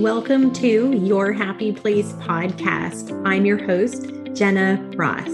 Welcome to Your Happy Place podcast. I'm your host, Jenna Ross.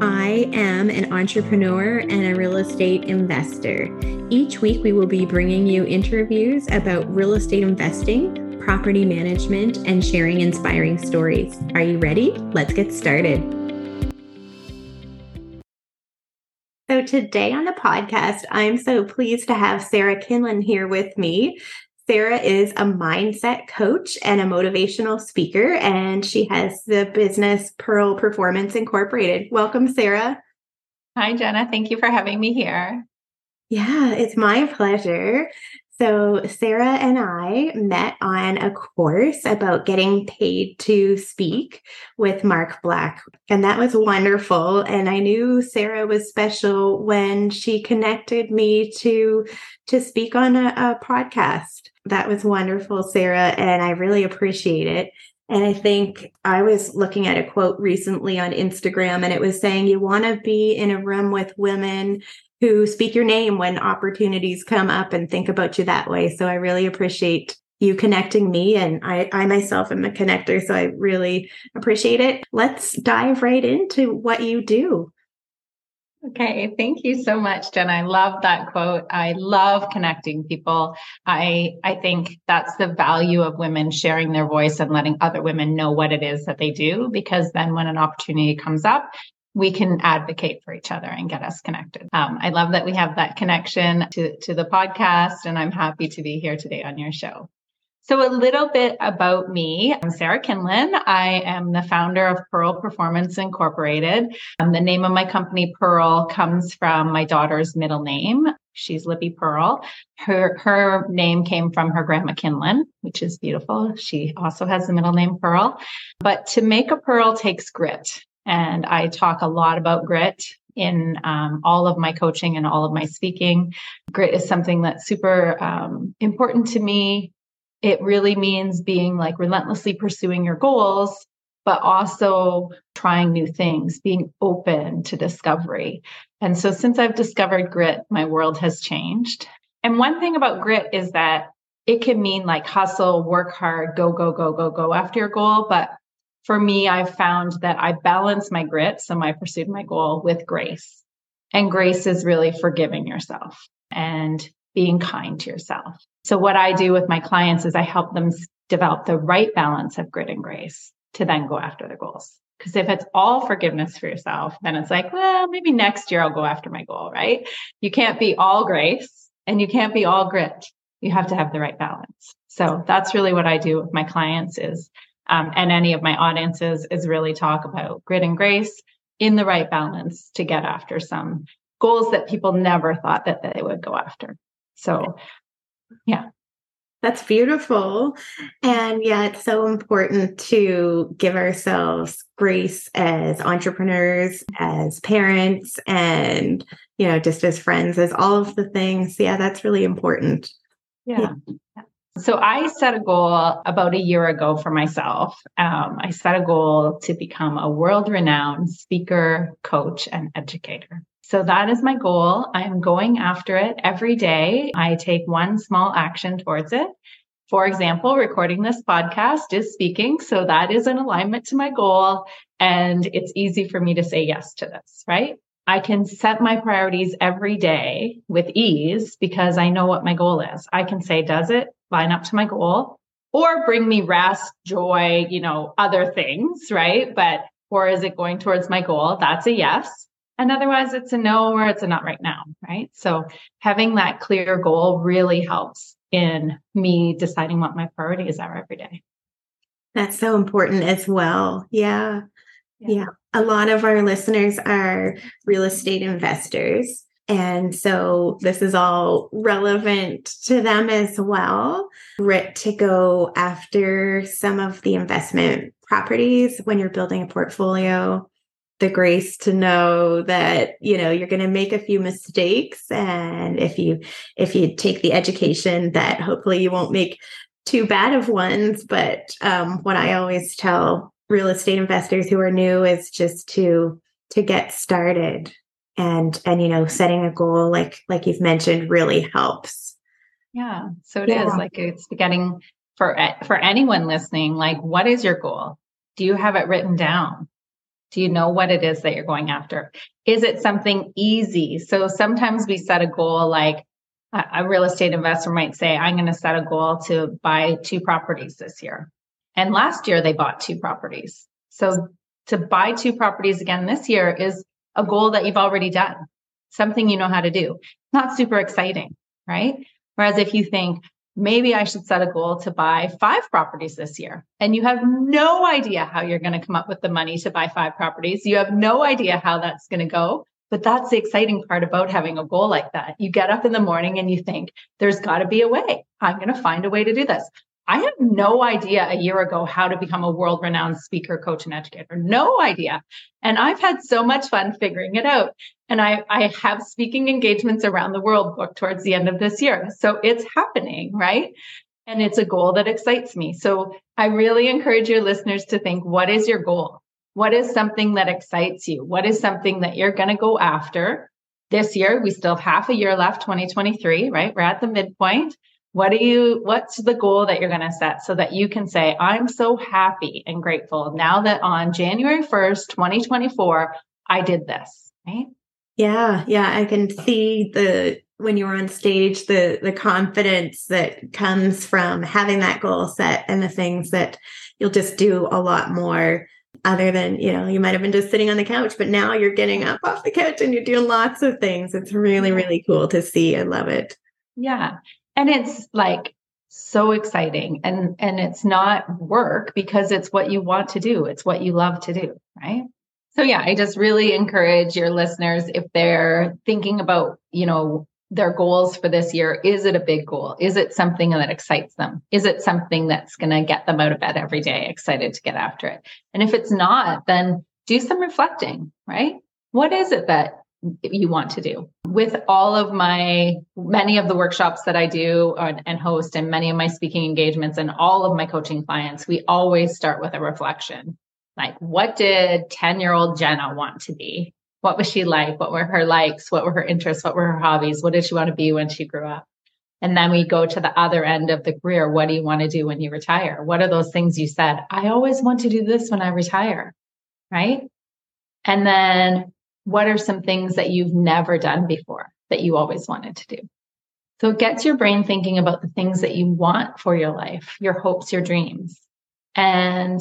I am an entrepreneur and a real estate investor. Each week, we will be bringing you interviews about real estate investing, property management, and sharing inspiring stories. Are you ready? Let's get started. So, today on the podcast, I'm so pleased to have Sarah Kinlin here with me. Sarah is a mindset coach and a motivational speaker, and she has the business Pearl Performance Incorporated. Welcome, Sarah. Hi, Jenna. Thank you for having me here. Yeah, it's my pleasure. So, Sarah and I met on a course about getting paid to speak with Mark Black, and that was wonderful. And I knew Sarah was special when she connected me to to speak on a, a podcast. That was wonderful, Sarah, and I really appreciate it. And I think I was looking at a quote recently on Instagram, and it was saying, You want to be in a room with women who speak your name when opportunities come up and think about you that way. So I really appreciate you connecting me and I, I myself am a connector. So I really appreciate it. Let's dive right into what you do. Okay, thank you so much, Jen. I love that quote. I love connecting people. I I think that's the value of women sharing their voice and letting other women know what it is that they do because then when an opportunity comes up, we can advocate for each other and get us connected. Um, I love that we have that connection to, to the podcast, and I'm happy to be here today on your show. So, a little bit about me. I'm Sarah Kinlin. I am the founder of Pearl Performance Incorporated. Um, the name of my company, Pearl, comes from my daughter's middle name. She's Libby Pearl. Her her name came from her grandma Kinlin, which is beautiful. She also has the middle name Pearl. But to make a pearl takes grit. And I talk a lot about grit in um, all of my coaching and all of my speaking. Grit is something that's super um, important to me. It really means being like relentlessly pursuing your goals, but also trying new things, being open to discovery. And so since I've discovered grit, my world has changed. And one thing about grit is that it can mean like hustle, work hard, go, go, go, go, go after your goal. But for me, I've found that I balance my grit, so my pursued my goal, with grace. And grace is really forgiving yourself and being kind to yourself. So, what I do with my clients is I help them develop the right balance of grit and grace to then go after their goals. Because if it's all forgiveness for yourself, then it's like, well, maybe next year I'll go after my goal, right? You can't be all grace and you can't be all grit. You have to have the right balance. So that's really what I do with my clients is um, and any of my audiences is really talk about grit and grace in the right balance to get after some goals that people never thought that they would go after. So, yeah. That's beautiful. And yeah, it's so important to give ourselves grace as entrepreneurs, as parents, and, you know, just as friends, as all of the things. Yeah, that's really important. Yeah. yeah. So I set a goal about a year ago for myself. Um, I set a goal to become a world renowned speaker, coach, and educator. So that is my goal. I'm going after it every day. I take one small action towards it. For example, recording this podcast is speaking. So that is in alignment to my goal. And it's easy for me to say yes to this, right? I can set my priorities every day with ease because I know what my goal is. I can say, does it line up to my goal or bring me rest, joy, you know, other things, right? But, or is it going towards my goal? That's a yes. And otherwise it's a no or it's a not right now, right? So having that clear goal really helps in me deciding what my priorities are every day. That's so important as well. Yeah. Yeah. yeah. A lot of our listeners are real estate investors. And so this is all relevant to them as well. Grit to go after some of the investment properties when you're building a portfolio. The grace to know that, you know, you're going to make a few mistakes. And if you, if you take the education that hopefully you won't make too bad of ones. But um, what I always tell real estate investors who are new is just to, to get started and and you know setting a goal like like you've mentioned really helps yeah so it yeah. is like it's getting for for anyone listening, like what is your goal? Do you have it written down? Do you know what it is that you're going after? Is it something easy? So sometimes we set a goal like a real estate investor might say, I'm going to set a goal to buy two properties this year. And last year they bought two properties. So to buy two properties again this year is a goal that you've already done, something you know how to do. Not super exciting, right? Whereas if you think, maybe I should set a goal to buy five properties this year. And you have no idea how you're going to come up with the money to buy five properties. You have no idea how that's going to go. But that's the exciting part about having a goal like that. You get up in the morning and you think, there's got to be a way. I'm going to find a way to do this. I had no idea a year ago how to become a world renowned speaker, coach, and educator. No idea. And I've had so much fun figuring it out. And I, I have speaking engagements around the world booked towards the end of this year. So it's happening, right? And it's a goal that excites me. So I really encourage your listeners to think what is your goal? What is something that excites you? What is something that you're going to go after this year? We still have half a year left, 2023, right? We're at the midpoint. What do you, what's the goal that you're going to set so that you can say, I'm so happy and grateful now that on January 1st, 2024, I did this, right? Yeah. Yeah. I can see the, when you were on stage, the, the confidence that comes from having that goal set and the things that you'll just do a lot more other than you know you might have been just sitting on the couch but now you're getting up off the couch and you're doing lots of things it's really really cool to see i love it yeah and it's like so exciting. And and it's not work because it's what you want to do. It's what you love to do right? So yeah i just really encourage your listeners if they're thinking about you know their goals for this year is it a big goal? Is it something that excites them? Is it something that's going to get them out of bed every day excited to get after it? And if it's not then do some reflecting right? What is it that you want to do with all of my many of the workshops that i do and host and many of my speaking engagements and all of my coaching clients we always start with a reflection like what did 10 year old jenna want to be what was she like? What were her likes? What were her interests? What were her hobbies? What did she want to be when she grew up? And then we go to the other end of the career. What do you want to do when you retire? What are those things you said? I always want to do this when I retire. Right. And then what are some things that you've never done before that you always wanted to do? So it gets your brain thinking about the things that you want for your life, your hopes, your dreams. And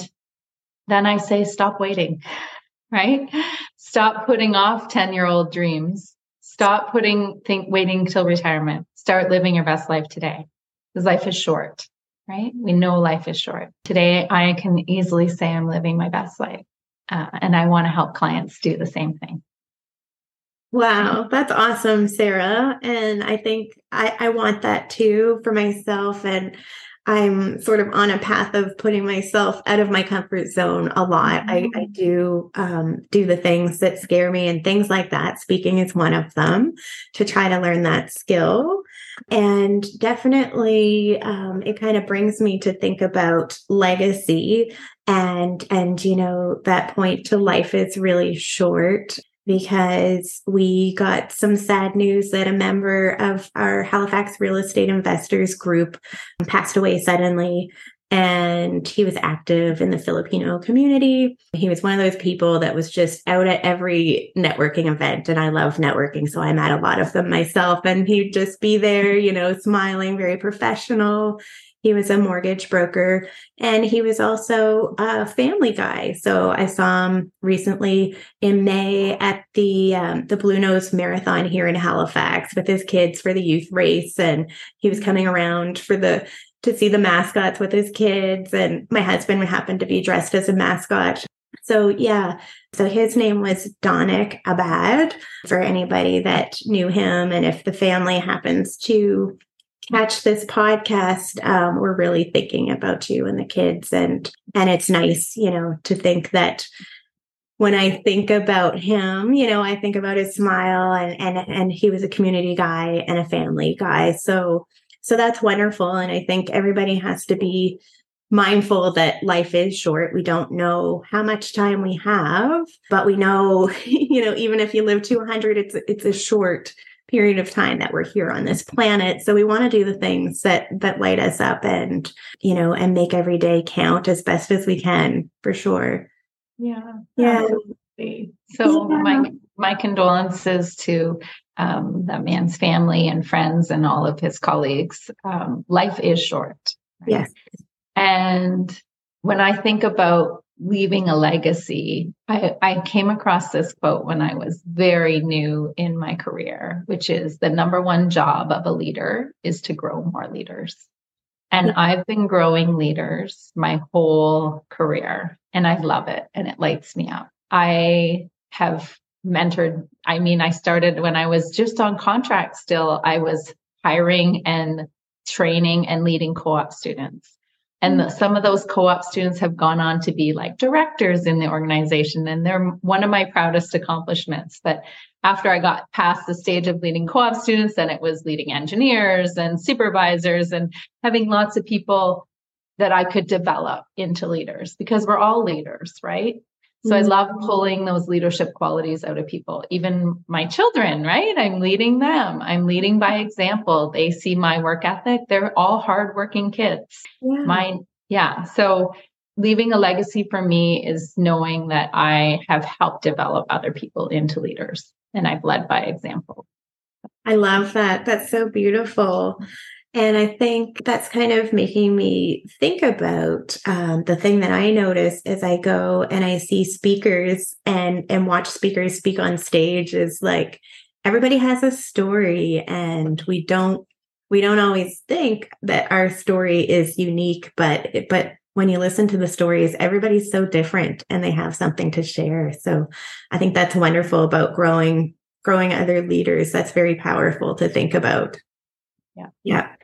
then I say, stop waiting right? Stop putting off 10 year old dreams. Stop putting, think, waiting till retirement. Start living your best life today because life is short, right? We know life is short. Today, I can easily say I'm living my best life. Uh, and I want to help clients do the same thing. Wow, that's awesome, Sarah. And I think I, I want that too for myself. And I'm sort of on a path of putting myself out of my comfort zone a lot. Mm-hmm. I, I, mm-hmm. do um, do the things that scare me and things like that. Speaking is one of them to try to learn that skill. And definitely, um, it kind of brings me to think about legacy and and you know that point to life is really short because we got some sad news that a member of our Halifax real estate investors group passed away suddenly. And he was active in the Filipino community. He was one of those people that was just out at every networking event. And I love networking. So I'm at a lot of them myself. And he'd just be there, you know, smiling, very professional. He was a mortgage broker and he was also a family guy. So I saw him recently in May at the um, the Bluenose Marathon here in Halifax with his kids for the youth race, and he was coming around for the to see the mascots with his kids. And my husband happened to be dressed as a mascot. So yeah, so his name was Donick Abad for anybody that knew him, and if the family happens to catch this podcast, um, we're really thinking about you and the kids, and and it's nice, you know, to think that when I think about him, you know, I think about his smile, and and and he was a community guy and a family guy, so so that's wonderful, and I think everybody has to be mindful that life is short. We don't know how much time we have, but we know, you know, even if you live to 100, it's it's a short period of time that we're here on this planet. So we want to do the things that that light us up and, you know, and make every day count as best as we can, for sure. Yeah. Yeah. Absolutely. So yeah. my my condolences to um, that man's family and friends and all of his colleagues. Um, life is short. Right? Yes. And when I think about leaving a legacy, I, I came across this quote when I was very new in my career, which is the number one job of a leader is to grow more leaders. And I've been growing leaders my whole career, and I love it and it lights me up. I have mentored, I mean, I started when I was just on contract still, I was hiring and training and leading co op students. And the, some of those co-op students have gone on to be like directors in the organization. And they're one of my proudest accomplishments. But after I got past the stage of leading co-op students, then it was leading engineers and supervisors and having lots of people that I could develop into leaders because we're all leaders, right? So I mm-hmm. love pulling those leadership qualities out of people, even my children, right? I'm leading them. I'm leading by example. They see my work ethic. They're all hardworking kids. Yeah. Mine, yeah. So leaving a legacy for me is knowing that I have helped develop other people into leaders and I've led by example. I love that. That's so beautiful. And I think that's kind of making me think about um, the thing that I notice as I go and I see speakers and and watch speakers speak on stage is like everybody has a story, and we don't we don't always think that our story is unique, but but when you listen to the stories, everybody's so different and they have something to share. So I think that's wonderful about growing growing other leaders. That's very powerful to think about. Yeah. Yeah.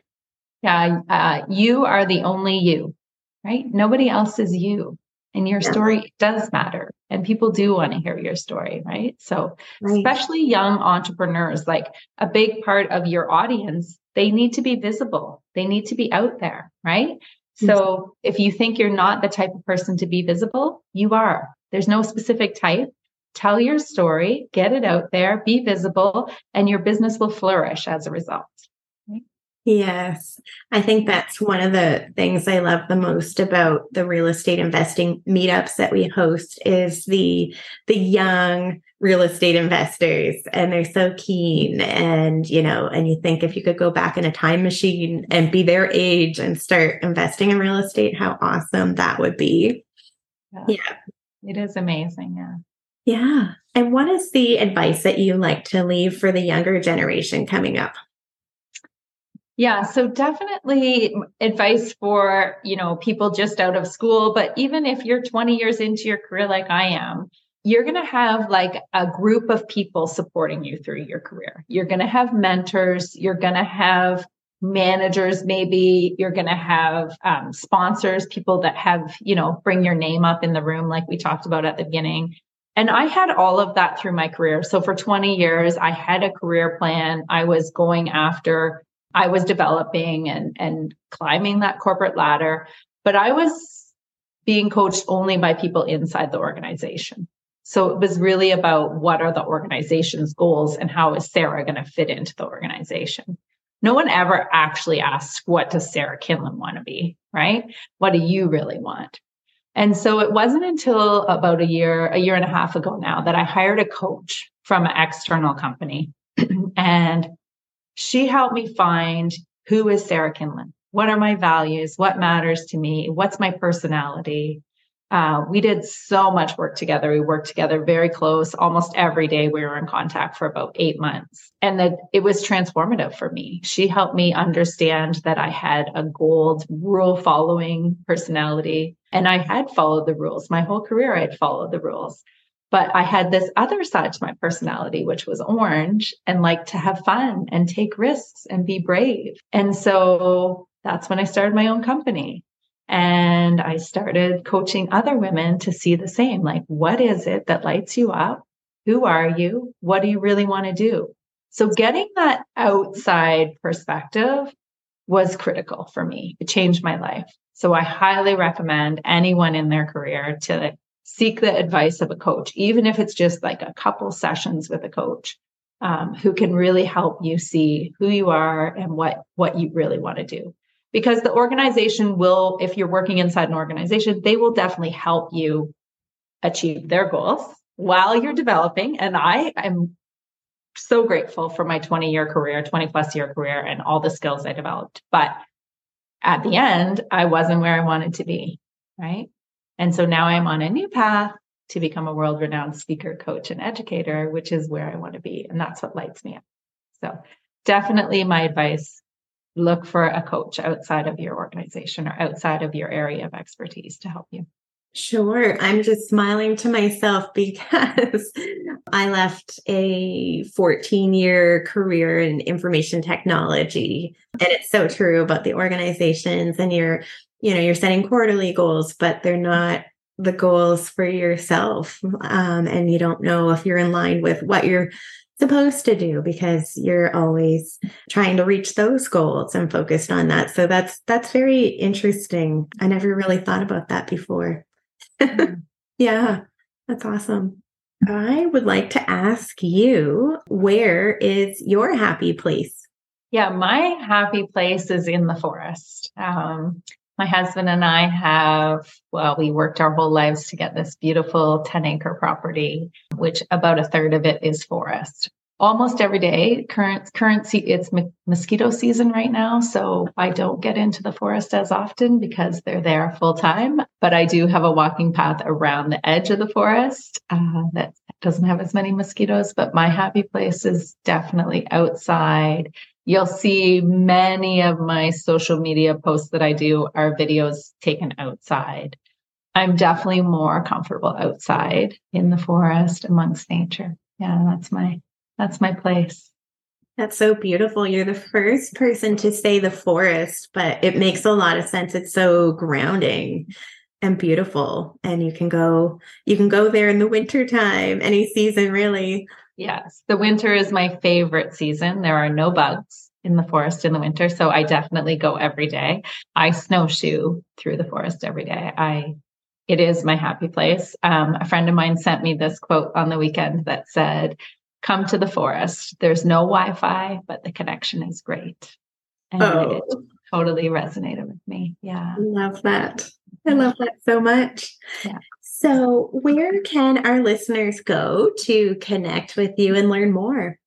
Yeah, uh, you are the only you, right? Nobody else is you. And your story does matter. And people do want to hear your story, right? So, right. especially young entrepreneurs, like a big part of your audience, they need to be visible. They need to be out there, right? So, if you think you're not the type of person to be visible, you are. There's no specific type. Tell your story, get it out there, be visible, and your business will flourish as a result. Yes. I think that's one of the things I love the most about the real estate investing meetups that we host is the the young real estate investors and they're so keen and you know and you think if you could go back in a time machine and be their age and start investing in real estate how awesome that would be. Yeah. yeah. It is amazing, yeah. Yeah. And what is the advice that you like to leave for the younger generation coming up? Yeah, so definitely advice for, you know, people just out of school, but even if you're 20 years into your career like I am, you're going to have like a group of people supporting you through your career. You're going to have mentors, you're going to have managers maybe you're going to have um, sponsors people that have you know bring your name up in the room like we talked about at the beginning and I had all of that through my career. So for 20 years, I had a career plan. I was going after I was developing and and climbing that corporate ladder, but I was being coached only by people inside the organization. So it was really about what are the organization's goals and how is Sarah going to fit into the organization. No one ever actually asks, what does Sarah Kinlin want to be? Right? What do you really want? And so it wasn't until about a year, a year and a half ago now that I hired a coach from an external company. and she helped me find who is Sarah Kinlin? What are my values? What matters to me? What's my personality? Uh, we did so much work together. We worked together very close. Almost every day we were in contact for about eight months. And that it was transformative for me. She helped me understand that I had a gold rule following personality and I had followed the rules. My whole career, I had followed the rules. But I had this other side to my personality, which was orange and like to have fun and take risks and be brave. And so that's when I started my own company. And I started coaching other women to see the same like, what is it that lights you up? Who are you? What do you really want to do? So getting that outside perspective was critical for me. It changed my life. So I highly recommend anyone in their career to seek the advice of a coach, even if it's just like a couple sessions with a coach. um, who can really help you see who you are and what what you really want to do. Because the organization will if you're working inside an organization they will definitely help you achieve their goals while you're developing. And i am so grateful for my 20 year career 20 plus year career and all the skills i developed. But at the end i wasn't where i wanted to be right and so now i'm on a new path to become a world renowned speaker, coach, and educator, which is where I want to be. And that's what lights me up. So, definitely my advice look for a coach outside of your organization or outside of your area of expertise to help you. Sure. I'm just smiling to myself because I left a 14 year career in information technology. And it's so true about the organizations and you're, you know, you're setting quarterly goals, but they're not the goals for yourself um, and you don't know if you're in line with what you're supposed to do because you're always trying to reach those goals and focused on that. So that's that's very interesting. I never really thought about that before. Mm-hmm. yeah that's awesome. I would like to ask you where is your happy place? Yeah my happy place is in the forest. Um, my husband and I have, well, we worked our whole lives to get this beautiful 10 acre property, which about a third of it is forest. Almost every day, current currency, it's mosquito season right now, so I don't get into the forest as often because they're there full time. But I do have a walking path around the edge of the forest uh, that doesn't have as many mosquitoes. But my happy place is definitely outside You'll see many of my social media posts that I do are videos taken outside. I'm definitely more comfortable outside in the forest amongst nature. Yeah, that's my that's my place. That's so beautiful. You're the first person to say the forest, but it makes a lot of sense. It's so grounding and beautiful and you can go you can go there in the winter time any season really Yes, the winter is my favorite season. There are no bugs in the forest in the winter, so I definitely go every day. I snowshoe through the forest every day. I it is my happy place. Um, a friend of mine sent me this quote on the weekend that said, "Come to the forest. There's no Wi-Fi, but the connection is great." And oh. it totally resonated with me. Yeah, I love that. I love that so much. Yeah. So, where can our listeners go to connect with you and learn more?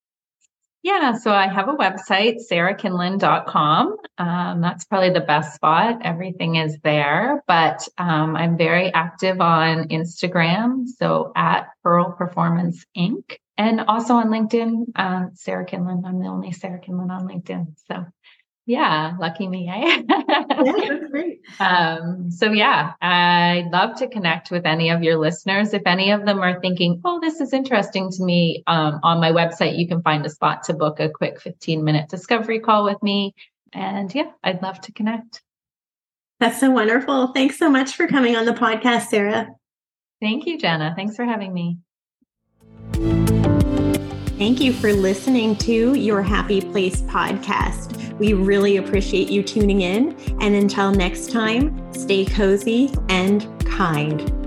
Yeah, so I have a website, sarahkinlin.com. Um, that's probably the best spot. Everything is there, but um, I'm very active on Instagram, so at Pearl Performance Inc. And also on LinkedIn, uh, Sarah Kinlin. I'm the only Sarah Kinlin on LinkedIn. So yeah, lucky me. Eh? yeah, that's great. Um, so yeah, I'd love to connect with any of your listeners. If any of them are thinking, "Oh, this is interesting to me," um, on my website, you can find a spot to book a quick 15 minute discovery call with me. And yeah, I'd love to connect. That's so wonderful. Thanks so much for coming on the podcast, Sarah. Thank you, Jenna. Thanks for having me. Thank you for listening to your Happy Place podcast. We really appreciate you tuning in. And until next time, stay cozy and kind.